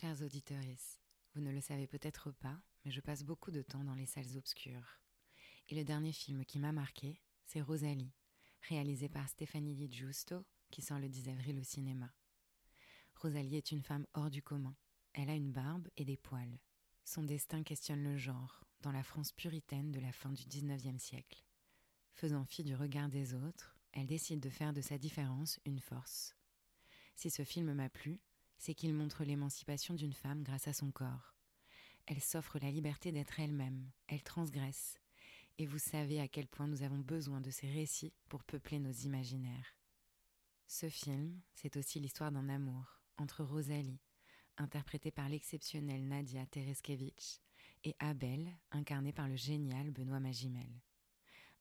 Chers auditeurs, vous ne le savez peut-être pas, mais je passe beaucoup de temps dans les salles obscures. Et le dernier film qui m'a marqué, c'est Rosalie, réalisé par Stéphanie Di Giusto, qui sort le 10 avril au cinéma. Rosalie est une femme hors du commun. Elle a une barbe et des poils. Son destin questionne le genre, dans la France puritaine de la fin du XIXe siècle. Faisant fi du regard des autres, elle décide de faire de sa différence une force. Si ce film m'a plu, c'est qu'il montre l'émancipation d'une femme grâce à son corps. Elle s'offre la liberté d'être elle-même, elle transgresse. Et vous savez à quel point nous avons besoin de ces récits pour peupler nos imaginaires. Ce film, c'est aussi l'histoire d'un amour entre Rosalie, interprétée par l'exceptionnelle Nadia Tereskevich, et Abel, incarné par le génial Benoît Magimel.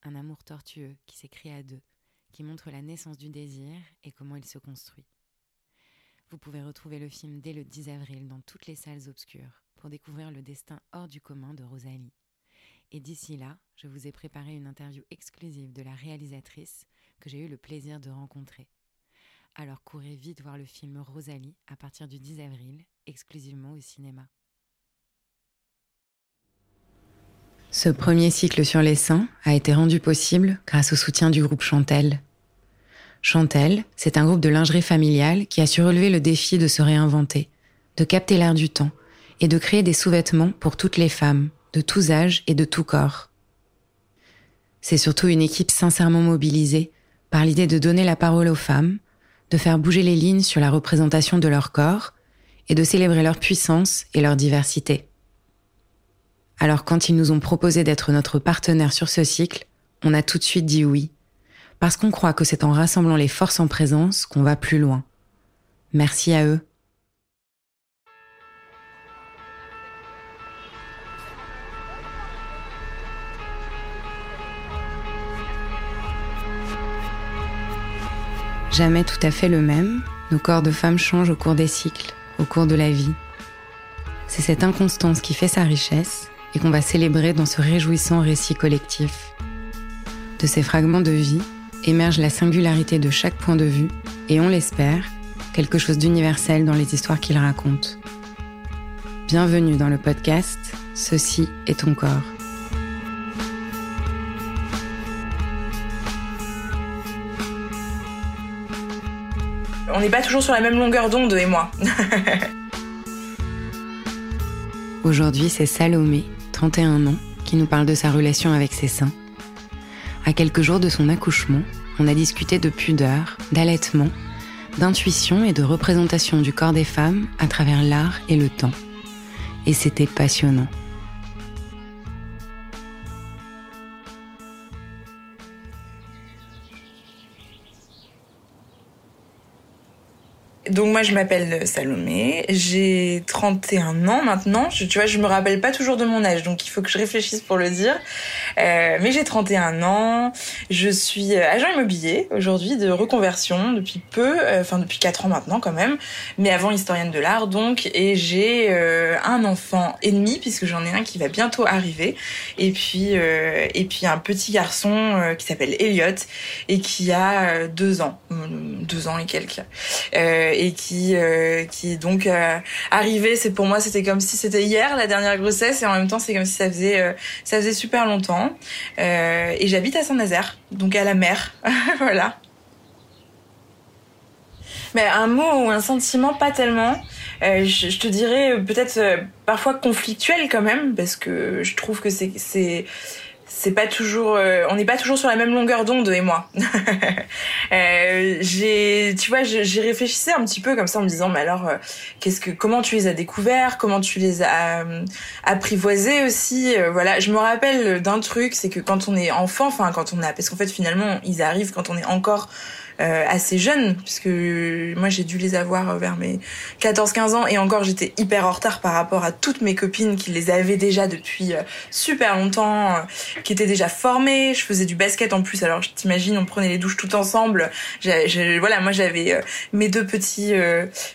Un amour tortueux qui s'écrit à deux, qui montre la naissance du désir et comment il se construit. Vous pouvez retrouver le film dès le 10 avril dans toutes les salles obscures pour découvrir le destin hors du commun de Rosalie. Et d'ici là, je vous ai préparé une interview exclusive de la réalisatrice que j'ai eu le plaisir de rencontrer. Alors courez vite voir le film Rosalie à partir du 10 avril, exclusivement au cinéma. Ce premier cycle sur les seins a été rendu possible grâce au soutien du groupe Chantel. Chantel, c'est un groupe de lingerie familiale qui a su relever le défi de se réinventer, de capter l'air du temps et de créer des sous-vêtements pour toutes les femmes, de tous âges et de tout corps. C'est surtout une équipe sincèrement mobilisée par l'idée de donner la parole aux femmes, de faire bouger les lignes sur la représentation de leur corps et de célébrer leur puissance et leur diversité. Alors quand ils nous ont proposé d'être notre partenaire sur ce cycle, on a tout de suite dit oui parce qu'on croit que c'est en rassemblant les forces en présence qu'on va plus loin. Merci à eux. Jamais tout à fait le même, nos corps de femmes changent au cours des cycles, au cours de la vie. C'est cette inconstance qui fait sa richesse et qu'on va célébrer dans ce réjouissant récit collectif. De ces fragments de vie, émerge la singularité de chaque point de vue et on l'espère, quelque chose d'universel dans les histoires qu'il raconte. Bienvenue dans le podcast Ceci est ton corps. On n'est pas toujours sur la même longueur d'onde, et moi. Aujourd'hui, c'est Salomé, 31 ans, qui nous parle de sa relation avec ses seins à quelques jours de son accouchement, on a discuté de pudeur, d'allaitement, d'intuition et de représentation du corps des femmes à travers l'art et le temps. Et c'était passionnant. Donc moi je m'appelle Salomé, j'ai 31 ans maintenant, tu vois je me rappelle pas toujours de mon âge donc il faut que je réfléchisse pour le dire. Euh, mais j'ai 31 ans, je suis agent immobilier aujourd'hui de reconversion depuis peu, euh, enfin depuis 4 ans maintenant quand même, mais avant historienne de l'art donc. Et j'ai euh, un enfant et demi puisque j'en ai un qui va bientôt arriver. Et puis et puis un petit garçon qui s'appelle Elliot et qui a deux ans, deux ans et quelques et qui euh, qui donc euh, arrivé. C'est pour moi, c'était comme si c'était hier la dernière grossesse et en même temps c'est comme si ça faisait euh, ça faisait super longtemps. et j'habite à Saint-Nazaire, donc à la mer, voilà. Mais un mot ou un sentiment, pas tellement. je, te dirais peut-être parfois conflictuel quand même, parce que je trouve que c'est c'est pas toujours euh, on n'est pas toujours sur la même longueur d'onde et moi. Euh, j'ai tu vois j'ai réfléchissais un petit peu comme ça en me disant mais alors euh, qu'est-ce que comment tu les as découverts comment tu les as euh, apprivoisés aussi voilà. Je me rappelle d'un truc c'est que quand on est enfant enfin quand on a parce qu'en fait finalement ils arrivent quand on est encore euh, assez jeunes, puisque moi j'ai dû les avoir vers mes 14-15 ans et encore j'étais hyper en retard par rapport à toutes mes copines qui les avaient déjà depuis euh, super longtemps, euh, qui étaient déjà formées. Je faisais du basket en plus, alors t'imagines, on prenait les douches tout ensemble. voilà, moi j'avais mes deux petits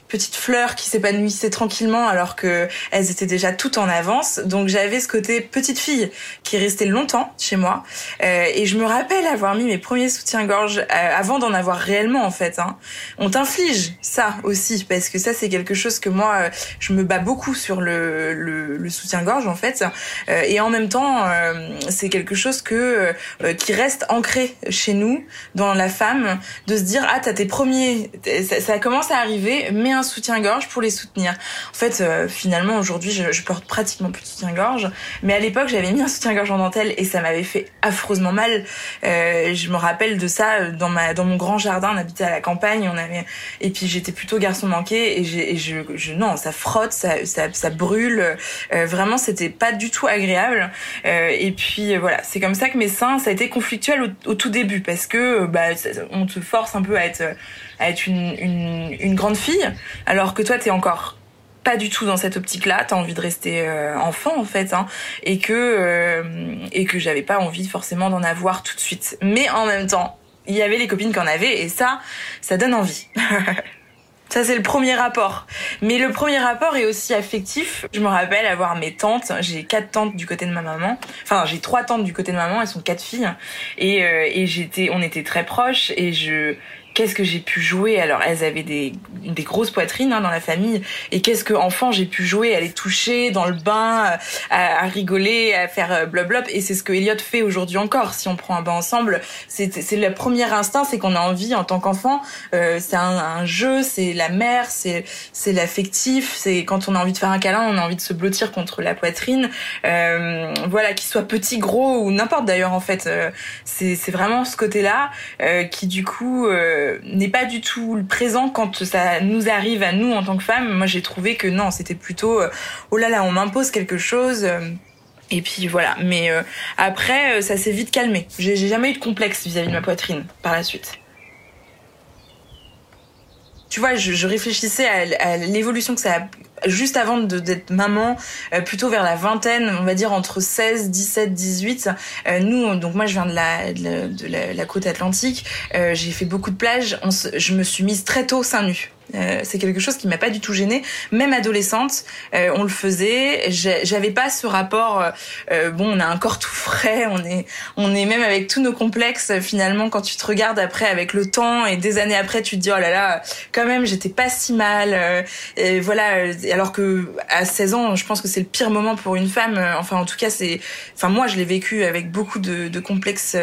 petites fleurs qui s'épanouissaient tranquillement alors que elles étaient déjà toutes en avance. Donc j'avais ce côté petite fille qui restait longtemps chez moi et je me rappelle avoir mis mes premiers soutiens-gorge avant d'en avoir réellement en fait. Hein. On t'inflige ça aussi parce que ça c'est quelque chose que moi euh, je me bats beaucoup sur le, le, soutien-gorge en fait euh, et en même temps euh, c'est quelque chose que qui reste ancré chez nous dans la femme de se dire ah t'as tes premiers ça, commence à arriver mets un soutien-gorge pour les soutenir. En fait finalement aujourd'hui je, je, porte pratiquement plus de soutien-gorge mais à l'époque j'avais mis un soutien-gorge en dentelle et ça m'avait fait affreusement mal. je me rappelle de ça dans ma dans mon grand jardin on habitait à la campagne on avait et puis j'étais plutôt garçon manqué et, je, je, non ça frotte ça ça, ça brûle euh, vraiment c'était pas du tout agréable euh, et puis euh, voilà c'est comme ça que mes seins ça a été conflictuel au, tout début parce que bah on te force un peu à être à être une, une, une grande fille alors que toi t'es encore pas du tout dans cette optique-là. T'as envie de rester enfant en fait, hein, et que et que j'avais pas envie forcément d'en avoir tout de suite. Mais en même temps, il y avait les copines qui en avaient et ça, ça donne envie. Ça, c'est le premier rapport. Mais le premier rapport est aussi affectif. Je me rappelle avoir mes tantes. J'ai quatre tantes du côté de ma maman. Enfin, j'ai trois tantes du côté de maman. Elles sont quatre filles. Et, euh, et j'étais, on était très proches. Et je, qu'est-ce que j'ai pu jouer? Alors elles avaient des, des grosses poitrines hein, dans la famille. Et qu'est-ce que enfant j'ai pu jouer? À les toucher dans le bain, euh, à, rigoler, à faire euh, blop et c'est ce que Elliot fait aujourd'hui encore. Si on prend un bain ensemble, c'est le premier instinct, c'est qu'on a envie en tant qu'enfant, euh, c'est un, un, jeu, c'est la mère, c'est l'affectif, c'est quand on a envie de faire un câlin, on a envie de se blottir contre la poitrine, euh, voilà, qu'il soit petit, gros ou n'importe d'ailleurs en fait, euh, c'est vraiment ce côté-là qui du coup n'est pas du tout le présent quand ça nous arrive à nous en tant que femmes. Moi, j'ai trouvé que non, c'était plutôt euh, oh là là, on m'impose quelque chose. Euh, et puis voilà. Mais euh, après, ça s'est vite calmé. J'ai jamais eu de complexe vis-à-vis de ma poitrine par la suite. Tu vois, je, réfléchissais à, l'évolution que ça a juste avant d'être maman, plutôt vers la vingtaine, on va dire entre 16, 17, 18. nous, donc moi je viens de la, de la, côte atlantique, j'ai fait beaucoup de plages, je me suis mise très tôt seins nus. Euh, c'est quelque chose qui m'a pas du tout gênée. Même adolescente, euh, on le faisait. J'avais pas ce rapport. Euh, bon, on a un corps tout frais. On est, on est même avec tous nos complexes. Finalement, quand tu te regardes après avec le temps et des années après, tu te dis oh là là, quand même, j'étais pas si mal. et voilà. Alors que à 16 ans, je pense que c'est le pire moment pour une femme. Enfin, en tout cas, c'est. Enfin, moi, je l'ai vécu avec beaucoup de, complexes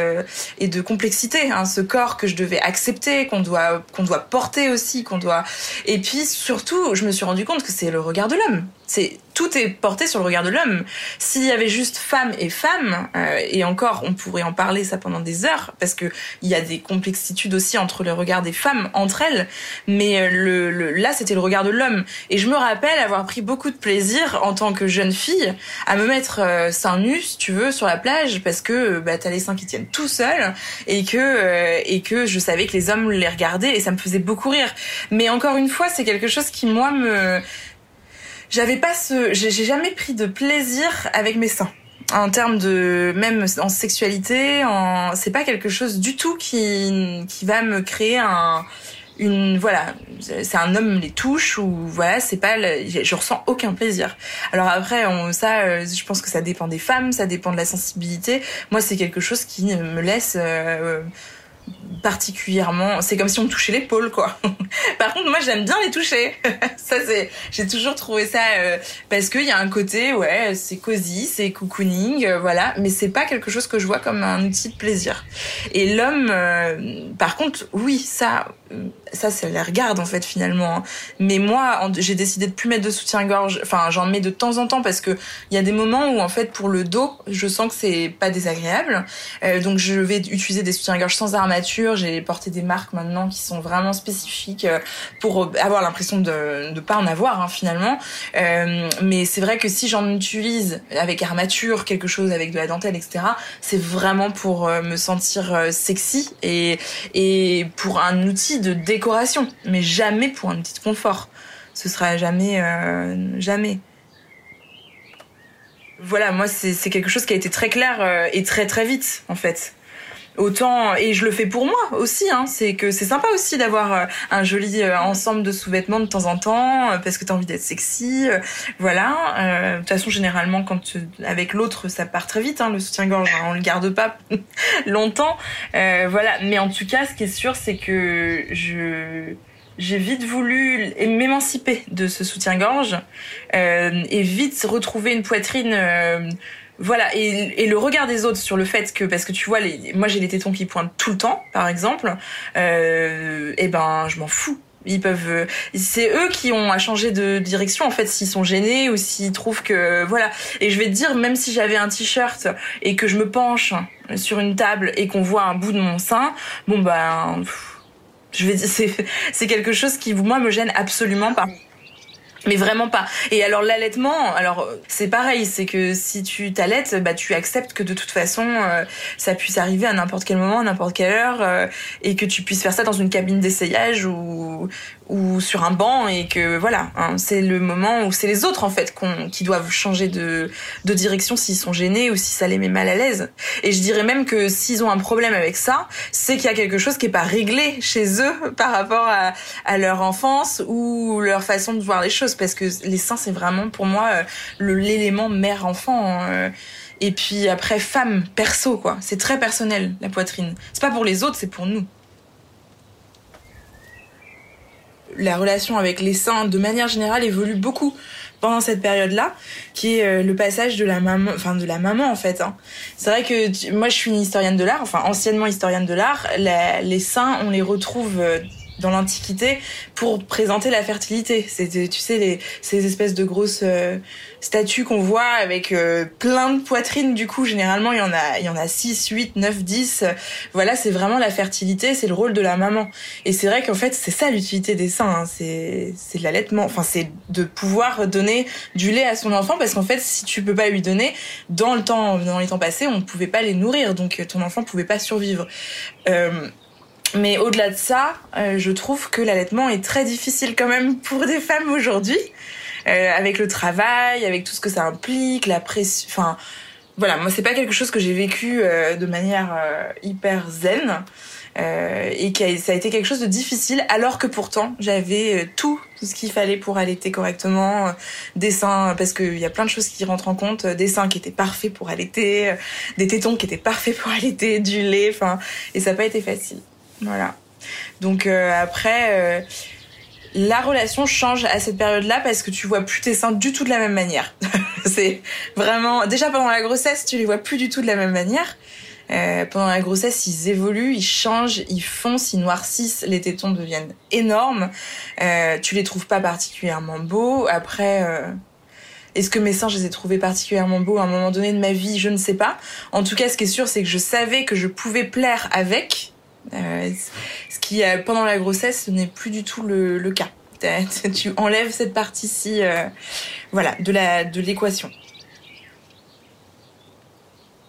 et de complexité. Hein, ce corps que je devais accepter, qu'on doit, qu'on doit porter aussi, qu'on doit et puis surtout, je me suis rendu compte que c'est le regard de l'homme. C'est tout est porté sur le regard de l'homme. S'il y avait juste femme et femme, euh, et encore, on pourrait en parler ça pendant des heures, parce que il y a des complexitudes aussi entre le regard des femmes entre elles. Mais euh, le, là, c'était le regard de l'homme. Et je me rappelle avoir pris beaucoup de plaisir en tant que jeune fille à me mettre euh, seins nus, si tu veux, sur la plage, parce que bah, t'as les seins qui tiennent tout seuls, et que euh, et que je savais que les hommes les regardaient, et ça me faisait beaucoup rire. Mais encore une fois, c'est quelque chose qui moi me j'avais pas ce, j'ai jamais pris de plaisir avec mes seins. En termes de, même en sexualité, c'est pas quelque chose du tout qui, qui va me créer un, une, voilà, c'est un homme les touche ou voilà, c'est pas, je ressens aucun plaisir. Alors après, ça, euh, je pense que ça dépend des femmes, ça dépend de la sensibilité. Moi, c'est quelque chose qui me laisse, euh, particulièrement c'est comme si on me touchait l'épaule quoi par contre moi j'aime bien les toucher ça c'est j'ai toujours trouvé ça euh, parce qu'il y a un côté ouais c'est cosy c'est cocooning euh, voilà mais c'est pas quelque chose que je vois comme un outil de plaisir et l'homme euh, par contre oui ça ça, ça les regarde en fait finalement. Hein. Mais moi, j'ai décidé de plus mettre de soutien-gorge. Enfin, j'en mets de temps en temps parce que il y a des moments où en fait pour le dos, je sens que c'est pas désagréable. Euh, donc je vais utiliser des soutiens-gorge sans armature. J'ai porté des marques maintenant qui sont vraiment spécifiques euh, pour avoir l'impression de ne pas en avoir hein, finalement. Euh, mais c'est vrai que si j'en utilise avec armature, quelque chose avec de la dentelle, etc., c'est vraiment pour me sentir sexy et pour un outil de décoration, mais jamais pour un petit confort. Ce sera jamais, euh, jamais. Voilà, moi c'est quelque chose qui a été très clair euh, et très très vite en fait. Autant et je le fais pour moi aussi hein, c'est que c'est sympa aussi d'avoir euh, un joli euh, ensemble de sous-vêtements de temps en temps euh, parce que tu as envie d'être sexy voilà. De toute façon généralement quand avec l'autre ça part très vite hein, le soutien-gorge hein, on le garde pas longtemps voilà. Mais en tout cas ce qui est sûr c'est que je j'ai vite voulu m'émanciper de ce soutien-gorge et vite retrouver une poitrine voilà et, le regard des autres sur le fait que parce que tu vois les, moi j'ai les tétons qui pointent tout le temps par exemple euh, et ben je m'en fous. Ils peuvent c'est eux qui ont à changer de direction en fait s'ils sont gênés ou s'ils trouvent que voilà. Et je vais te dire même si j'avais un t-shirt et que je me penche sur une table et qu'on voit un bout de mon sein bon ben je vais c'est c'est quelque chose qui moi me gêne absolument pas mais vraiment pas. Et alors l'allaitement, alors c'est pareil, c'est que si tu t'allaites, bah tu acceptes que de toute façon euh, ça puisse arriver à n'importe quel moment, à n'importe quelle heure, euh, et que tu puisses faire ça dans une cabine d'essayage ou ou sur un banc et que voilà, hein, c'est le moment où c'est les autres en fait qui doivent changer de, de direction s'ils sont gênés ou si ça les met mal à l'aise. Et je dirais même que s'ils ont un problème avec ça, c'est qu'il y a quelque chose qui est pas réglé chez eux par rapport à, à leur enfance ou leur façon de voir les choses parce que les seins c'est vraiment pour moi euh, l'élément mère-enfant. Hein, et puis après femme perso quoi, c'est très personnel la poitrine. C'est pas pour les autres, c'est pour nous la relation avec les seins, de manière générale, évolue beaucoup pendant cette période-là, qui est euh, le passage de la maman, enfin de la maman en fait. Hein. C'est vrai que moi je suis une historienne de l'art, enfin anciennement historienne de l'art. Les seins, on les retrouve euh, dans l'Antiquité pour présenter la fertilité. C'était, tu sais, les, ces espèces de grosses euh, statues qu'on voit avec euh, plein de poitrines. Du coup, généralement, il y en a, il y en a 6, 8, 9, 10. Voilà, c'est vraiment la fertilité, c'est le rôle de la maman. Et c'est vrai qu'en fait, c'est ça l'utilité des seins. C'est, c'est l'allaitement. Enfin, c'est de pouvoir donner du lait à son enfant parce qu'en fait, si tu peux pas lui donner, dans le temps, dans les temps passés, on ne pouvait pas les nourrir. Donc, ton enfant pouvait pas survivre. Euh, mais au-delà de ça, euh, je trouve que l'allaitement est très difficile quand même pour des femmes aujourd'hui, euh, avec le travail, avec tout ce que ça implique, la pression. Enfin, voilà, moi c'est pas quelque chose que j'ai vécu euh, de manière hyper zen. et qui ça a été quelque chose de difficile alors que pourtant j'avais tout, tout ce qu'il fallait pour allaiter correctement des seins parce qu'il y a plein de choses qui rentrent en compte des seins qui étaient parfaits pour allaiter des tétons qui étaient parfaits pour allaiter du lait enfin et ça n'a pas été facile voilà. Donc euh, après, euh, la relation change à cette période-là parce que tu vois plus tes seins du tout de la même manière. c'est vraiment déjà pendant la grossesse, tu les vois plus du tout de la même manière. Euh, pendant la grossesse, ils évoluent, ils changent, ils foncent, ils noircissent, les tétons deviennent énormes. Euh, tu les trouves pas particulièrement beaux. Après, euh, est-ce que mes seins, je les ai trouvés particulièrement beaux à un moment donné de ma vie? Je ne sais pas. En tout cas, ce qui est sûr, c'est que je savais que je pouvais plaire avec. Euh, ce qui, pendant la grossesse, ce n'est plus du tout le, cas. Tu enlèves cette partie-ci euh, voilà, de l'équation.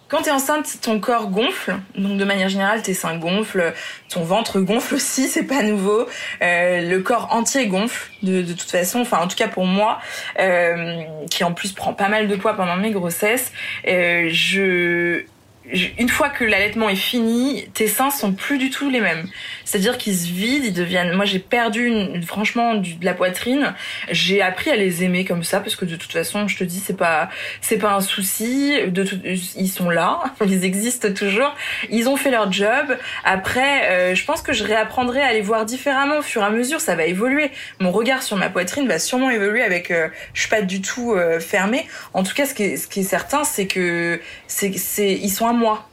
Quand tu enceinte, ton corps gonfle, donc de manière générale, tes seins gonflent, ton ventre gonfle aussi, c'est pas nouveau. Euh, le corps entier gonfle, de, toute façon, enfin en tout cas pour moi, euh, qui en plus prend pas mal de poids pendant mes grossesses, euh, je une fois que l'allaitement est fini, tes seins sont plus du tout les mêmes. C'est-à-dire qu'ils se vident, ils deviennent. Moi, j'ai perdu une, franchement du, de la poitrine. J'ai appris à les aimer comme ça parce que de toute façon, je te dis, c'est pas, c'est pas un souci. De tout, ils sont là, ils existent toujours. Ils ont fait leur job. Après, euh, je pense que je réapprendrai à les voir différemment au fur et à mesure. Ça va évoluer. Mon regard sur ma poitrine va sûrement évoluer avec. Euh, je suis pas du tout euh, fermée. En tout cas, ce qui est, ce qui est certain, c'est que c'est, c'est, ils sont moi.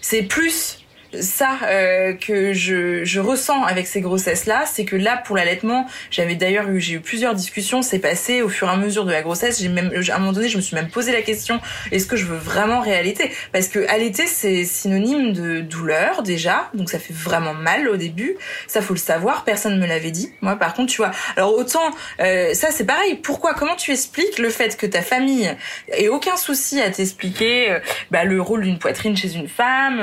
C'est plus ça euh, que je, je, ressens avec ces grossesses là c'est que là pour l'allaitement j'avais d'ailleurs eu j'ai eu plusieurs discussions c'est passé au fur et à mesure de la grossesse. J'ai même à un moment donné je me suis même posé la question est-ce que je veux vraiment réallaiter? Parce que allaiter c'est synonyme de douleur déjà. Donc ça fait vraiment mal au début. Ça faut le savoir. Personne me l'avait dit. Moi par contre tu vois. Alors autant euh, ça c'est pareil. Pourquoi? Comment tu expliques le fait que ta famille ait aucun souci à t'expliquer euh, bah, le rôle d'une poitrine chez une femme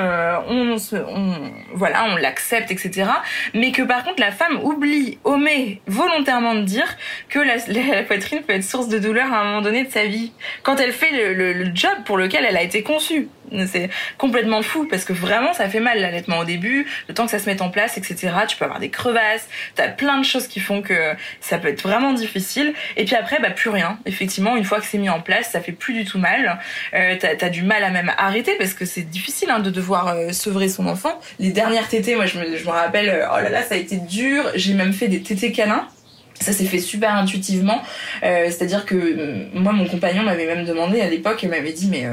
on se on, voilà, on l'accepte, etc. Mais que par contre la femme oublie, omet volontairement de dire que la, poitrine peut être source de douleur à un moment donné de sa vie, quand elle fait le, job pour lequel elle a été conçue. C'est complètement fou parce que vraiment ça fait mal l'allaitement au début, le temps que ça se mette en place, etc. Tu peux avoir des crevasses, t'as plein de choses qui font que ça peut être vraiment difficile. Et puis après, bah plus rien. Effectivement, une fois que c'est mis en place, ça fait plus du tout mal. Euh, t'as as du mal à même arrêter parce que c'est difficile hein, de devoir euh, sevrer son enfant. Les dernières tétées, moi je me, je me rappelle, euh, oh là là, ça a été dur. J'ai même fait des tétés câlins ça s'est fait super intuitivement, c'est-à-dire que moi mon compagnon m'avait même demandé à l'époque, il m'avait dit mais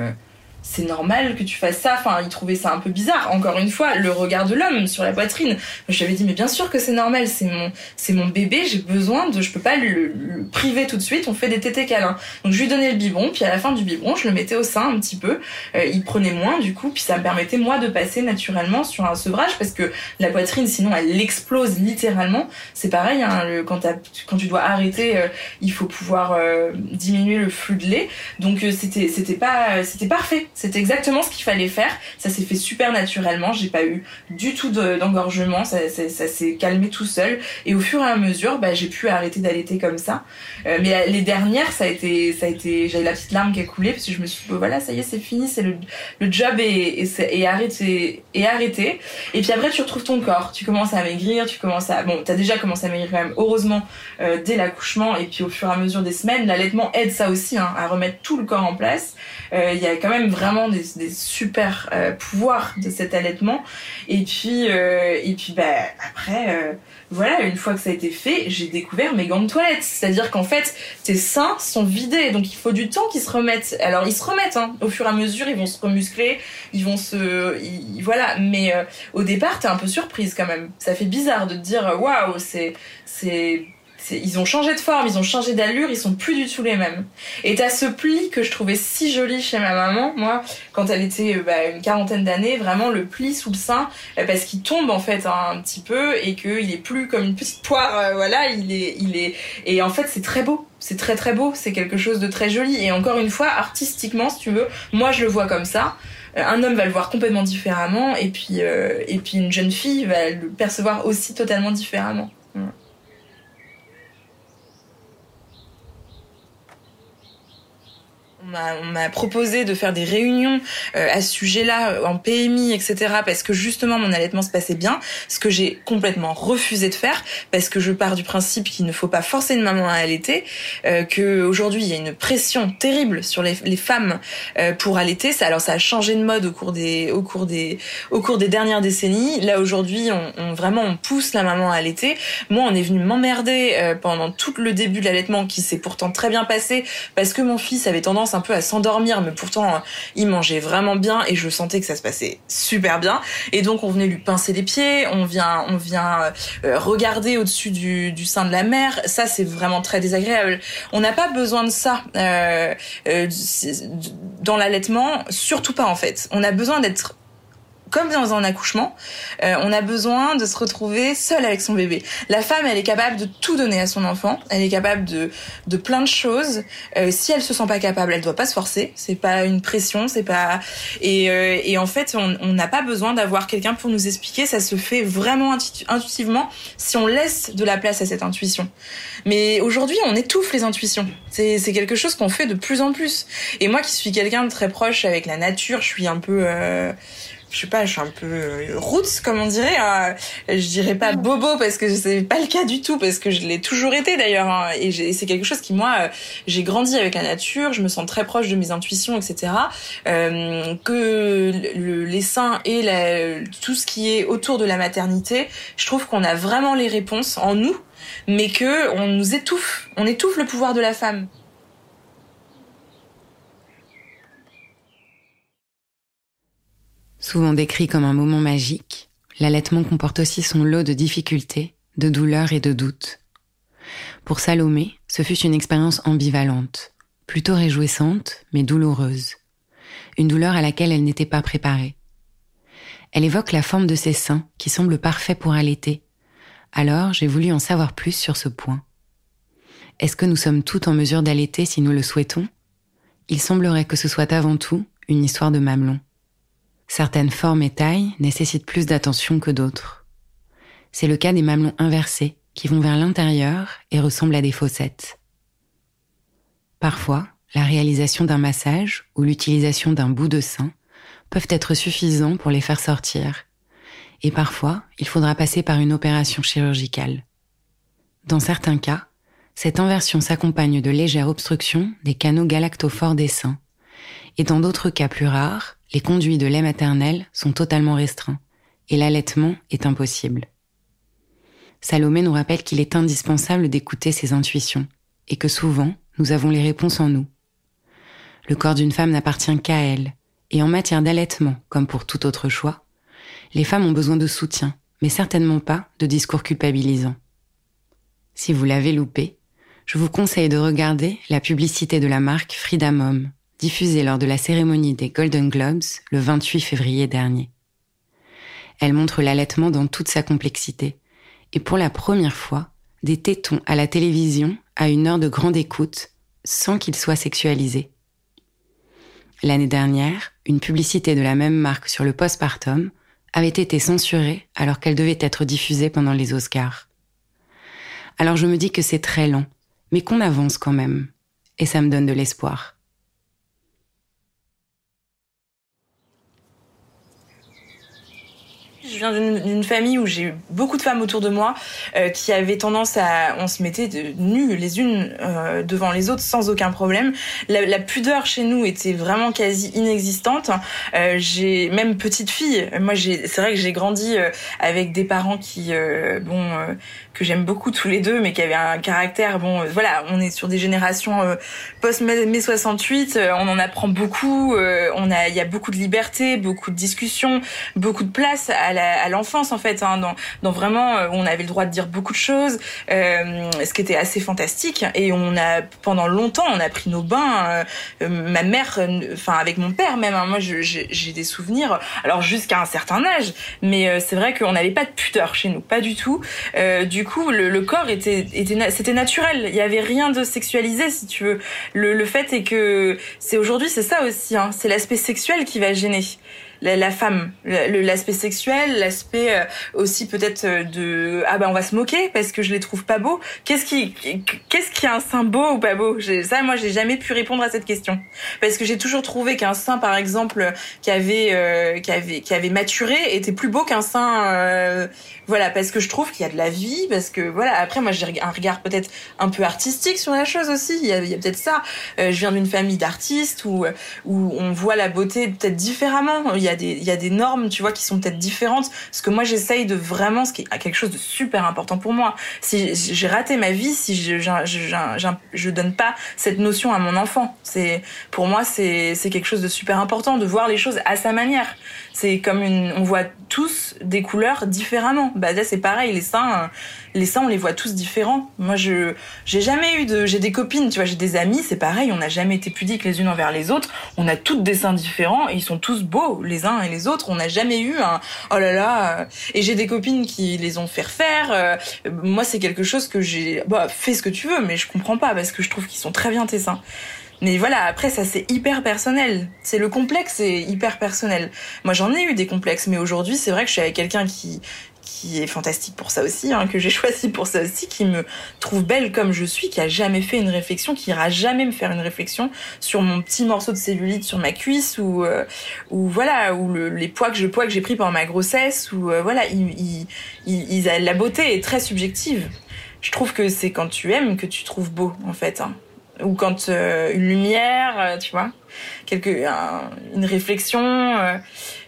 c'est normal que tu fasses ça. Enfin, il trouvait ça un peu bizarre. Encore une fois, le regard de l'homme sur la poitrine. Je lui avais dit, mais bien sûr que c'est normal. C'est mon, c'est mon bébé. J'ai besoin de, je peux pas le, priver tout de suite. On fait des tétés câlins. Donc, je lui donnais le biberon. Puis à la fin du biberon, je le mettais au sein un petit peu. Euh, il prenait moins, du coup. Puis ça me permettait, moi, de passer naturellement sur un sevrage parce que la poitrine, sinon, elle explose littéralement. C'est pareil, hein, le, quand, quand tu dois arrêter, euh, il faut pouvoir euh, diminuer le flux de lait. Donc, c'était, c'était pas, c'était parfait c'est exactement ce qu'il fallait faire. Ça s'est fait super naturellement. J'ai pas eu du tout d'engorgement. Ça, s'est calmé tout seul. Et au fur et à mesure, bah, j'ai pu arrêter d'allaiter comme ça. Euh, mais les dernières, ça a été, ça a été, j'avais la petite larme qui a coulé parce que je me suis dit, voilà, ça y est, c'est fini. C'est le, le job est, est, arrêté, est arrêté. Et puis après, tu retrouves ton corps. Tu commences à maigrir. Tu commences à, bon, t'as déjà commencé à maigrir quand même, heureusement, euh, dès l'accouchement. Et puis au fur et à mesure des semaines, l'allaitement aide ça aussi, hein, à remettre tout le corps en place. Euh, il y a quand même vraiment des, des super euh, pouvoirs de cet allaitement. Et puis, euh, et bah, après, euh, voilà, une fois que ça a été fait, j'ai découvert mes gants de toilette. C'est-à-dire qu'en fait, tes seins sont vidés, donc il faut du temps qu'ils se remettent. Alors ils se remettent, hein. au fur et à mesure, ils vont se remuscler, ils vont se, voilà. Mais au départ, t'es un peu surprise quand même. Ça fait bizarre de te dire, waouh, c'est, c'est ils ont changé de forme, ils ont changé d'allure, ils sont plus du tout les mêmes. Et t'as ce pli que je trouvais si joli chez ma maman, moi, quand elle était euh, bah, une quarantaine d'années, vraiment le pli sous le sein, euh, parce qu'il tombe en fait un petit peu et qu'il est plus comme une petite poire, euh, voilà, il est, il est, et en fait c'est très beau, c'est très très beau, c'est quelque chose de très joli. Et encore une fois, artistiquement, si tu veux, moi je le vois comme ça. Un homme va le voir complètement différemment, et puis, et puis une jeune fille va le percevoir aussi totalement différemment. On m'a proposé de faire des réunions euh, à ce sujet-là euh, en PMI, etc. Parce que justement mon allaitement se passait bien, ce que j'ai complètement refusé de faire parce que je pars du principe qu'il ne faut pas forcer une maman à allaiter, euh, que aujourd'hui il y a une pression terrible sur les, les femmes euh, pour allaiter. Ça, alors ça a changé de mode au cours des au cours des au cours des dernières décennies. Là aujourd'hui on, on, vraiment on pousse la maman à allaiter. Moi on est venu m'emmerder pendant tout le début de l'allaitement qui s'est pourtant très bien passé parce que mon fils avait tendance un peu à s'endormir, mais pourtant euh, il mangeait vraiment bien et je sentais que ça se passait super bien. Et donc on venait lui pincer les pieds, on vient, on vient euh, euh, regarder au-dessus du, sein de la mère. Ça c'est vraiment très désagréable. On n'a pas besoin de ça dans l'allaitement, surtout pas en fait. On a besoin d'être comme dans un accouchement, euh, on a besoin de se retrouver seul avec son bébé. La femme, elle est capable de tout donner à son enfant. Elle est capable de, de plein de choses. Euh, si elle se sent pas capable, elle doit pas se forcer. C'est pas une pression, c'est pas. Et, euh, et en fait, on n'a pas besoin d'avoir quelqu'un pour nous expliquer. Ça se fait vraiment intuitivement si on laisse de la place à cette intuition. Mais aujourd'hui, on étouffe les intuitions. C'est quelque chose qu'on fait de plus en plus. Et moi, qui suis quelqu'un de très proche avec la nature, je suis un peu euh, je sais pas, je suis un peu euh, roots comme on dirait. Hein. Je dirais pas bobo parce que c'est pas le cas du tout parce que je l'ai toujours été d'ailleurs. Hein. Et c'est quelque chose qui moi, euh, j'ai grandi avec la nature, je me sens très proche de mes intuitions, etc. Que le, les seins et tout ce qui est autour de la maternité, je trouve qu'on a vraiment les réponses en nous, mais que on nous étouffe, on étouffe le pouvoir de la femme. Souvent décrit comme un moment magique, l'allaitement comporte aussi son lot de difficultés, de douleurs et de doutes. Pour Salomé, ce fut une expérience ambivalente, plutôt réjouissante, mais douloureuse. Une douleur à laquelle elle n'était pas préparée. Elle évoque la forme de ses seins, qui semble parfait pour allaiter. Alors, j'ai voulu en savoir plus sur ce point. Est-ce que nous sommes toutes en mesure d'allaiter si nous le souhaitons? Il semblerait que ce soit avant tout une histoire de mamelon. Certaines formes et tailles nécessitent plus d'attention que d'autres. C'est le cas des mamelons inversés qui vont vers l'intérieur et ressemblent à des fossettes. Parfois, la réalisation d'un massage ou l'utilisation d'un bout de sein peuvent être suffisants pour les faire sortir. Et parfois, il faudra passer par une opération chirurgicale. Dans certains cas, cette inversion s'accompagne de légères obstructions des canaux galactophores des seins. Et dans d'autres cas plus rares, les conduits de lait maternel sont totalement restreints et l'allaitement est impossible. Salomé nous rappelle qu'il est indispensable d'écouter ses intuitions et que souvent, nous avons les réponses en nous. Le corps d'une femme n'appartient qu'à elle, et en matière d'allaitement, comme pour tout autre choix, les femmes ont besoin de soutien, mais certainement pas de discours culpabilisants. Si vous l'avez loupé, je vous conseille de regarder la publicité de la marque Freedom Home, diffusée lors de la cérémonie des Golden Globes le 28 février dernier. Elle montre l'allaitement dans toute sa complexité, et pour la première fois, des tétons à la télévision à une heure de grande écoute, sans qu'ils soient sexualisés. L'année dernière, une publicité de la même marque sur le postpartum avait été censurée alors qu'elle devait être diffusée pendant les Oscars. Alors je me dis que c'est très lent, mais qu'on avance quand même. Et ça me donne de l'espoir. Je viens d'une famille où j'ai beaucoup de femmes autour de moi euh, qui avaient tendance à, on se mettait de nues les unes euh, devant les autres sans aucun problème. La, pudeur chez nous était vraiment quasi inexistante. Euh, j'ai même petite fille. Moi, c'est vrai que j'ai grandi avec des parents qui, bon, que j'aime beaucoup tous les deux, mais qui avaient un caractère. Bon, voilà, on est sur des générations post mai 68. on en apprend beaucoup. on a, il y a beaucoup de liberté, beaucoup de discussions, beaucoup de place à à l'enfance en fait, hein, dans, dans vraiment euh, on avait le droit de dire beaucoup de choses, euh, ce qui était assez fantastique. Et on a pendant longtemps on a pris nos bains. Euh, ma mère, enfin avec mon père même. Hein, moi j'ai des souvenirs. Alors jusqu'à un certain âge, mais c'est vrai qu'on n'avait pas de pudeur chez nous, pas du tout. du coup le, corps était, était c'était naturel. Il y avait rien de sexualisé si tu veux. Le, fait est que c'est aujourd'hui c'est ça aussi. Hein, c'est l'aspect sexuel qui va gêner la, la femme, l'aspect sexuel, l'aspect euh, aussi peut-être euh, de ah ben on va se moquer parce que je les trouve pas beaux. Qu'est-ce qui qu'est-ce qui est un sein beau ou pas beau? Ça moi j'ai jamais pu répondre à cette question parce que j'ai toujours trouvé qu'un sein par exemple qui avait euh, qui avait qui avait maturé était plus beau qu'un sein voilà parce que je trouve qu'il y a de la vie parce que voilà après moi j'ai un regard peut-être un peu artistique sur la chose aussi. Il y a, peut-être ça. Je viens d'une famille d'artistes où où on voit la beauté peut-être différemment. Il y a des il y a des normes tu vois qui sont peut-être différentes. Parce que moi j'essaye de vraiment ce qui est quelque chose de super important pour moi si j'ai raté ma vie si je je, je, je donne pas cette notion à mon enfant. C'est pour moi c'est c'est quelque chose de super important de voir les choses à sa manière c'est comme une on voit tous des couleurs différemment. Bah là c'est pareil les seins les seins on les voit tous différents. Moi je j'ai jamais eu de j'ai des copines tu vois j'ai des amis c'est pareil on n'a jamais été pudiques les unes envers les autres. On a toutes des seins différents et ils sont tous beaux les uns et les autres. On n'a jamais eu un oh là là et j'ai des copines qui les ont fait refaire euh, moi c'est quelque chose que j'ai bah fais ce que tu veux mais je comprends pas parce que je trouve qu'ils sont très bien tes seins mais voilà, après ça c'est hyper personnel. C'est le complexe, c'est hyper personnel. Moi j'en ai eu des complexes, mais aujourd'hui c'est vrai que je suis avec quelqu'un qui qui est fantastique pour ça aussi, hein, que j'ai choisi pour ça aussi, qui me trouve belle comme je suis, qui a jamais fait une réflexion, qui ira jamais me faire une réflexion sur mon petit morceau de cellulite sur ma cuisse ou euh, ou voilà ou le, les poids que je poids que j'ai pris pendant ma grossesse ou euh, voilà, il, il, il, la beauté est très subjective. Je trouve que c'est quand tu aimes que tu trouves beau en fait. Hein ou quand euh, une lumière, euh, tu vois, quelque, une réflexion, euh,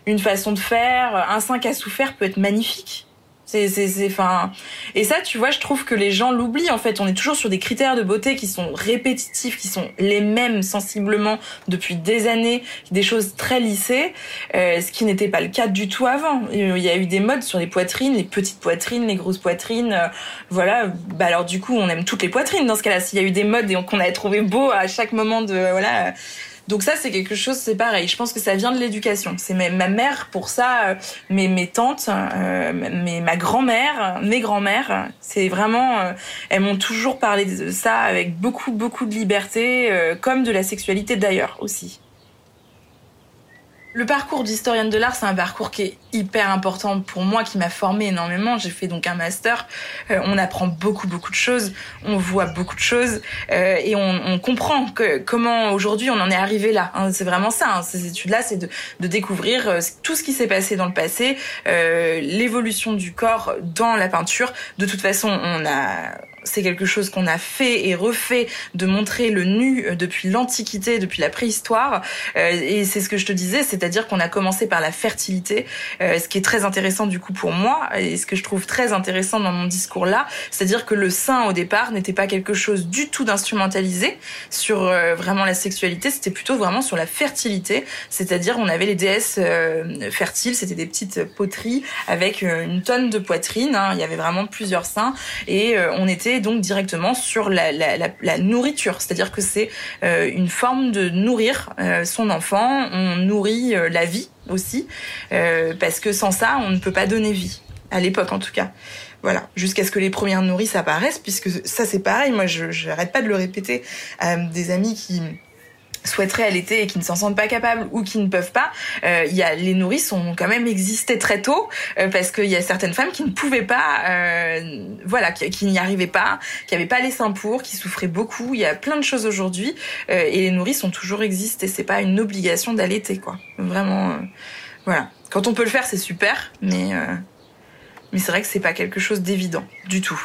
une façon de faire, un sein qui a souffert peut être magnifique. C'est, c'est, c'est, enfin, et ça, tu vois, je trouve que les gens l'oublient. En fait, on est toujours sur des critères de beauté qui sont répétitifs, qui sont les mêmes sensiblement depuis des années, des choses très lissées, euh, ce qui n'était pas le cas du tout avant. Il y a eu des modes sur les poitrines, les petites poitrines, les grosses poitrines, euh, voilà. Bah alors du coup, on aime toutes les poitrines dans ce cas-là. S'il y a eu des modes et qu'on a trouvé beau à chaque moment de, voilà donc ça, c'est quelque chose, c'est pareil. Je pense que ça vient de l'éducation. C'est ma mère pour ça, euh, mes, mes tantes, euh, ma grand-mère, mes grands-mères. C'est vraiment, euh, elles m'ont toujours parlé de ça avec beaucoup, beaucoup de liberté, comme de la sexualité d'ailleurs aussi. Le parcours d'historienne de l'art, c'est un parcours qui est hyper important pour moi, qui m'a formé énormément. J'ai fait donc un master. Euh, on apprend beaucoup, beaucoup de choses. On voit beaucoup de choses euh, et on, comprend comment aujourd'hui on en est arrivé là. Hein. c'est vraiment ça. Hein. Ces études-là, c'est de, découvrir euh, tout ce qui s'est passé dans le passé, l'évolution du corps dans la peinture. De toute façon, on a c'est quelque chose qu'on a fait et refait de montrer le nu euh, depuis l'Antiquité, depuis la préhistoire. Euh, et c'est ce que je te disais, c'est-à-dire qu'on a commencé par la fertilité, euh, ce qui est très intéressant du coup pour moi et ce que je trouve très intéressant dans mon discours là, c'est-à-dire que le sein au départ n'était pas quelque chose du tout d'instrumentalisé sur vraiment la sexualité, c'était plutôt vraiment sur la fertilité, c'est-à-dire on avait les déesses fertiles, c'était des petites poteries avec une tonne de poitrine, hein. il y avait vraiment plusieurs seins et on était donc directement sur la, nourriture, c'est-à-dire que c'est euh, une forme de nourrir euh, son enfant, on nourrit euh, la vie aussi, parce que sans ça, on ne peut pas donner vie, à l'époque en tout cas. Voilà, jusqu'à ce que les premières nourrices apparaissent, puisque ça c'est pareil, moi je n'arrête pas de le répéter à des amis qui souhaiteraient allaiter et qui ne s'en sentent pas capables ou qui ne peuvent pas, euh, y a les nourrices ont quand même existé très tôt euh, parce qu'il y a certaines femmes qui ne pouvaient pas, euh, voilà, qui, n'y arrivaient pas, qui n'avaient pas les seins pour, qui souffraient beaucoup. Il y a plein de choses aujourd'hui et les nourrices ont toujours existé. C'est pas une obligation d'allaiter, quoi. Vraiment, voilà. Quand on peut le faire, c'est super, mais mais c'est vrai que c'est pas quelque chose d'évident du tout.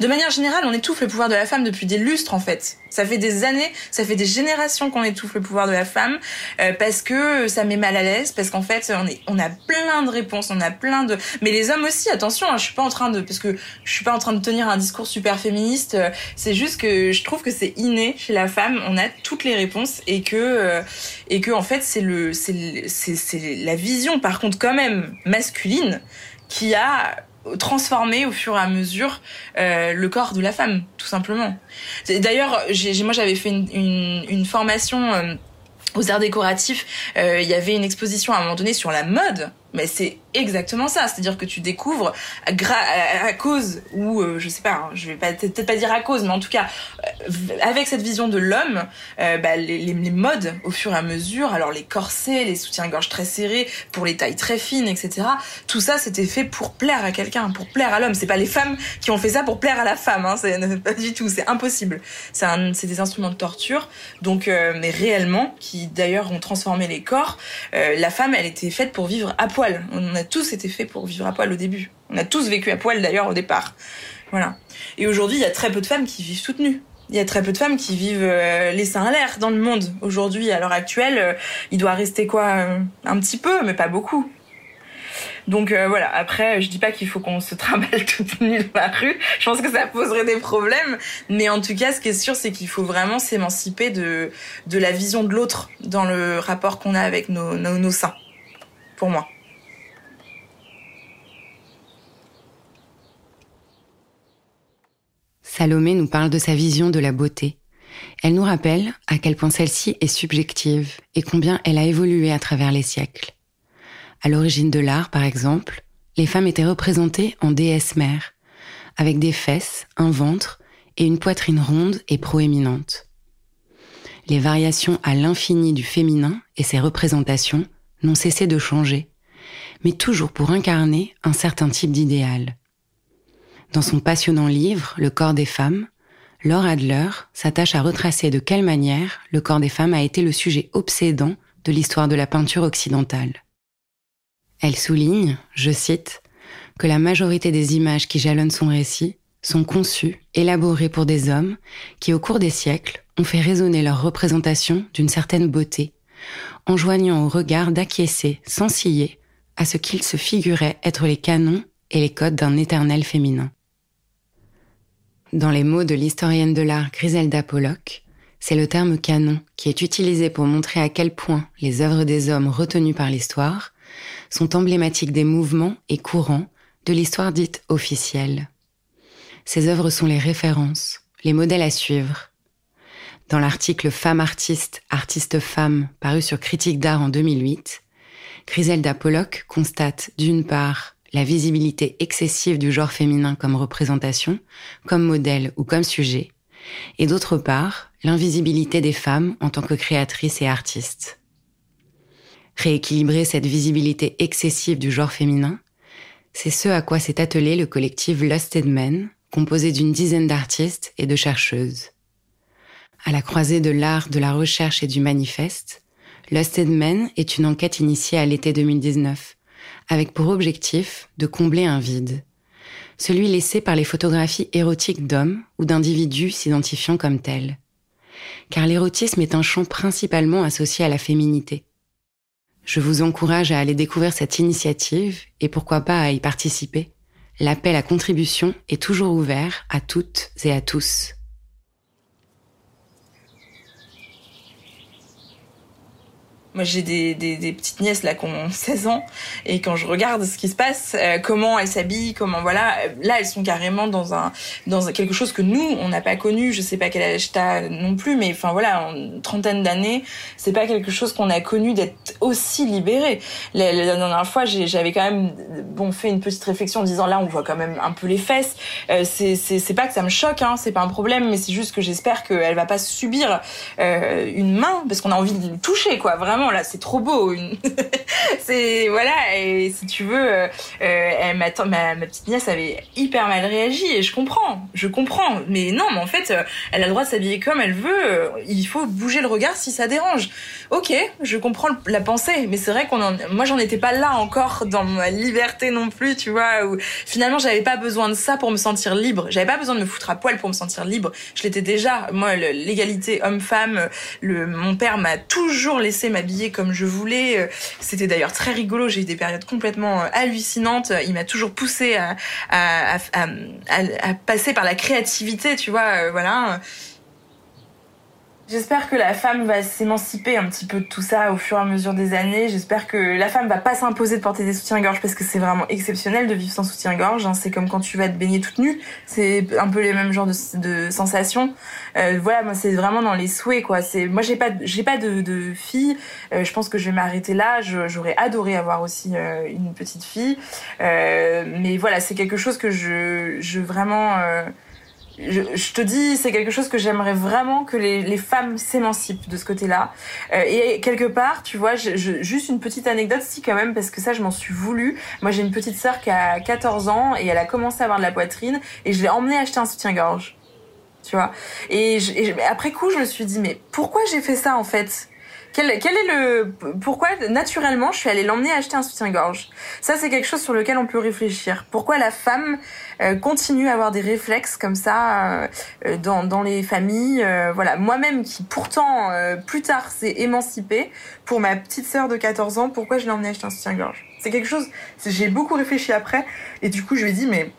De manière générale, on étouffe le pouvoir de la femme depuis des lustres en fait. Ça fait des années, ça fait des générations qu'on étouffe le pouvoir de la femme euh, parce que ça met mal à l'aise, parce qu'en fait on, est, on a plein de réponses, on a plein de. Mais les hommes aussi, attention, hein, je suis pas en train de, parce que je suis pas en train de tenir un discours super féministe. Euh, c'est juste que je trouve que c'est inné chez la femme. On a toutes les réponses et que euh, et que en fait c'est le c'est c'est la vision par contre quand même masculine qui a transformer au fur et à mesure euh, le corps de la femme, tout simplement. D'ailleurs, moi j'avais fait une, formation euh, aux arts décoratifs. Euh, il y avait une exposition à un moment donné sur la mode mais c'est exactement ça, c'est-à-dire que tu découvres à, cause ou euh, je sais pas, hein, je vais peut-être pas dire à cause, mais en tout cas euh, avec cette vision de l'homme, euh, bah, les, modes au fur et à mesure, alors les corsets, les soutiens-gorge très serrés pour les tailles très fines, etc. Tout ça c'était fait pour plaire à quelqu'un, pour plaire à l'homme. C'est pas les femmes qui ont fait ça pour plaire à la femme, hein, c'est pas du tout, c'est impossible. C'est des instruments de torture, donc mais réellement qui d'ailleurs ont transformé les corps. la femme, elle était faite pour vivre à on a tous été faits pour vivre à poil au début. On a tous vécu à poil d'ailleurs au départ. Voilà. Et aujourd'hui, il y a très peu de femmes qui vivent toutes nues. Il y a très peu de femmes qui vivent euh, les seins à l'air dans le monde. Aujourd'hui, à l'heure actuelle, euh, il doit rester quoi euh, Un petit peu, mais pas beaucoup. Donc voilà, après, je dis pas qu'il faut qu'on se trimballe toute nue dans la rue. Je pense que ça poserait des problèmes. Mais en tout cas, ce qui est sûr, c'est qu'il faut vraiment s'émanciper de, de la vision de l'autre dans le rapport qu'on a avec nos, nos, nos seins. Pour moi. Salomé nous parle de sa vision de la beauté. Elle nous rappelle à quel point celle-ci est subjective et combien elle a évolué à travers les siècles. À l'origine de l'art, par exemple, les femmes étaient représentées en déesses mères, avec des fesses, un ventre et une poitrine ronde et proéminente. Les variations à l'infini du féminin et ses représentations n'ont cessé de changer, mais toujours pour incarner un certain type d'idéal. Dans son passionnant livre Le corps des femmes, Laure Adler s'attache à retracer de quelle manière le corps des femmes a été le sujet obsédant de l'histoire de la peinture occidentale. Elle souligne, je cite, que la majorité des images qui jalonnent son récit sont conçues, élaborées pour des hommes qui, au cours des siècles, ont fait résonner leur représentation d'une certaine beauté, en joignant au regard d'acquiescer, sans ciller, à ce qu'ils se figuraient être les canons et les codes d'un éternel féminin. Dans les mots de l'historienne de l'art Griselda Pollock, c'est le terme canon qui est utilisé pour montrer à quel point les œuvres des hommes retenus par l'histoire sont emblématiques des mouvements et courants de l'histoire dite officielle. Ces œuvres sont les références, les modèles à suivre. Dans l'article Femme artiste, artiste femme paru sur Critique d'art en 2008, Griselda Pollock constate d'une part la visibilité excessive du genre féminin comme représentation, comme modèle ou comme sujet, et d'autre part, l'invisibilité des femmes en tant que créatrices et artistes. Rééquilibrer cette visibilité excessive du genre féminin, c'est ce à quoi s'est attelé le collectif Lusted Men, composé d'une dizaine d'artistes et de chercheuses. À la croisée de l'art, de la recherche et du manifeste, Lusted Men est une enquête initiée à l'été 2019, avec pour objectif de combler un vide, celui laissé par les photographies érotiques d'hommes ou d'individus s'identifiant comme tels. Car l'érotisme est un champ principalement associé à la féminité. Je vous encourage à aller découvrir cette initiative et pourquoi pas à y participer. L'appel à contribution est toujours ouvert à toutes et à tous. Moi, j'ai des, petites nièces là qui ont 16 ans et quand je regarde ce qui se passe, euh, comment elles s'habillent, comment voilà, là elles sont carrément dans un dans quelque chose que nous on n'a pas connu. Je sais pas quel âge t'as non plus, mais enfin voilà, en trentaine d'années, c'est pas quelque chose qu'on a connu d'être aussi libéré. La, dernière fois, j'avais quand même bon fait une petite réflexion en disant là on voit quand même un peu les fesses. Euh, c'est pas que ça me choque, hein, c'est pas un problème, mais c'est juste que j'espère qu'elle va pas subir euh, une main parce qu'on a envie de toucher quoi, vraiment là, c'est trop beau. c'est voilà, et si tu veux, euh, euh ma, petite nièce avait hyper mal réagi et je comprends, je comprends. Mais non, mais en fait, euh, elle a le droit de s'habiller comme elle veut. Il faut bouger le regard si ça dérange. Ok, je comprends la pensée, mais c'est vrai qu'on en, moi j'en étais pas là encore dans ma liberté non plus, tu vois. Où finalement j'avais pas besoin de ça pour me sentir libre. J'avais pas besoin de me foutre à poil pour me sentir libre. Je l'étais déjà. Moi, l'égalité homme-femme, mon père m'a toujours laissé m'habiller comme je voulais. Euh, c'était d'ailleurs très rigolo. J'ai eu des périodes complètement euh, hallucinantes. Il m'a toujours poussé à, passer par la créativité, tu vois. Euh, voilà. J'espère que la femme va s'émanciper un petit peu de tout ça au fur et à mesure des années. J'espère que la femme va pas s'imposer de porter des soutiens-gorge parce que c'est vraiment exceptionnel de vivre sans soutien-gorge. Hein. C'est comme quand tu vas te baigner toute nue. C'est un peu les mêmes genres de, sensations. Euh, voilà, moi c'est vraiment dans les souhaits quoi. C'est moi j'ai pas j'ai pas de, de fille. Euh, je pense que je vais m'arrêter là. J'aurais adoré avoir aussi euh, une petite fille. Euh, mais voilà, c'est quelque chose que je je vraiment je, je, te dis, c'est quelque chose que j'aimerais vraiment que les, les femmes s'émancipent de ce côté-là. Euh, et quelque part, tu vois, je, je, juste une petite anecdote, si quand même, parce que ça, je m'en suis voulu. Moi, j'ai une petite sœur qui a 14 ans et elle a commencé à avoir de la poitrine et je l'ai emmenée acheter un soutien-gorge. Tu vois. Et, et après coup, je me suis dit, mais pourquoi j'ai fait ça en fait? Quel, quel, est le pourquoi naturellement je suis allée l'emmener acheter un soutien-gorge? Ça c'est quelque chose sur lequel on peut réfléchir. Pourquoi la femme continue à avoir des réflexes comme ça euh, euh dans, dans les familles euh, Voilà, moi-même qui pourtant euh, plus tard s'est émancipée pour ma petite sœur de 14 ans, pourquoi je l'ai emmenée acheter un soutien-gorge? C'est quelque chose. J'ai beaucoup réfléchi après et du coup je lui ai dit mais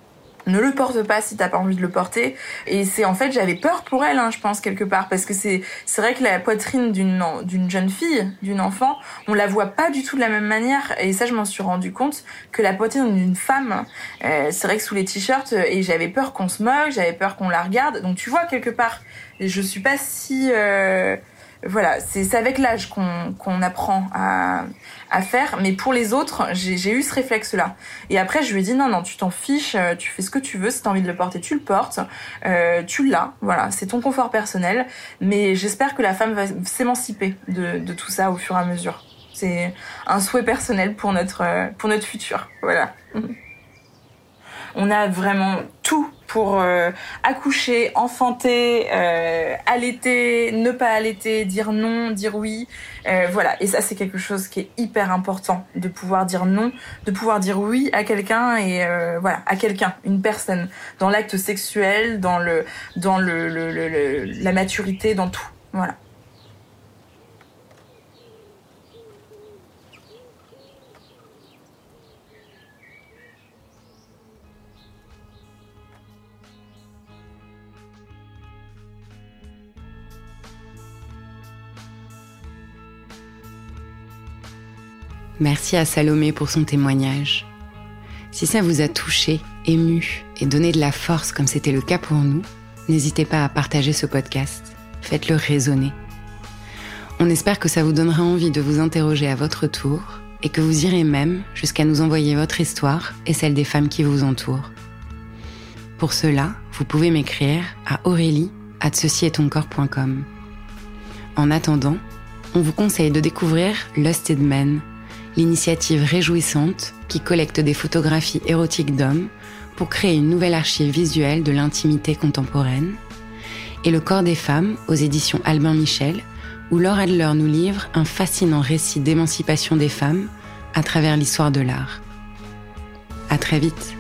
ne le porte pas si t'as pas envie de le porter. Et c'est en fait, j'avais peur pour elle, hein, je pense quelque part, parce que c'est vrai que la poitrine d'une d'une jeune fille, d'une enfant, on la voit pas du tout de la même manière. Et ça, je m'en suis rendu compte que la poitrine d'une femme, euh, c'est vrai que sous les t-shirts, euh, et j'avais peur qu'on se moque, j'avais peur qu'on la regarde. Donc tu vois quelque part, je suis pas si euh, voilà, c'est avec l'âge qu'on qu'on apprend à, à faire. Mais pour les autres, j'ai eu ce réflexe-là. Et après, je lui ai dit non, non, tu t'en fiches, euh, tu fais ce que tu veux. Si t'as envie de le porter, tu le portes. Euh, tu l'as. Voilà, c'est ton confort personnel. Mais j'espère que la femme va s'émanciper de, de tout ça au fur et à mesure. C'est un souhait personnel pour notre, euh, pour notre futur. Voilà. On a vraiment tout pour euh, accoucher, enfanter, euh, allaiter, ne pas allaiter, dire non, dire oui. Euh, voilà, et ça c'est quelque chose qui est hyper important, de pouvoir dire non, de pouvoir dire oui à quelqu'un et voilà, à quelqu'un, une personne, dans l'acte sexuel, dans le, dans le, le, la maturité, dans tout. Voilà. Merci à Salomé pour son témoignage. Si ça vous a touché, ému et donné de la force comme c'était le cas pour nous, n'hésitez pas à partager ce podcast. Faites-le résonner. On espère que ça vous donnera envie de vous interroger à votre tour et que vous irez même jusqu'à nous envoyer votre histoire et celle des femmes qui vous entourent. Pour cela, vous pouvez m'écrire à Aurélie at. En attendant, on vous conseille de découvrir Lusted Men, l'initiative réjouissante qui collecte des photographies érotiques d'hommes pour créer une nouvelle archive visuelle de l'intimité contemporaine, et Le corps des femmes aux éditions Albin Michel, où Laure Adler nous livre un fascinant récit d'émancipation des femmes à travers l'histoire de l'art. À très vite!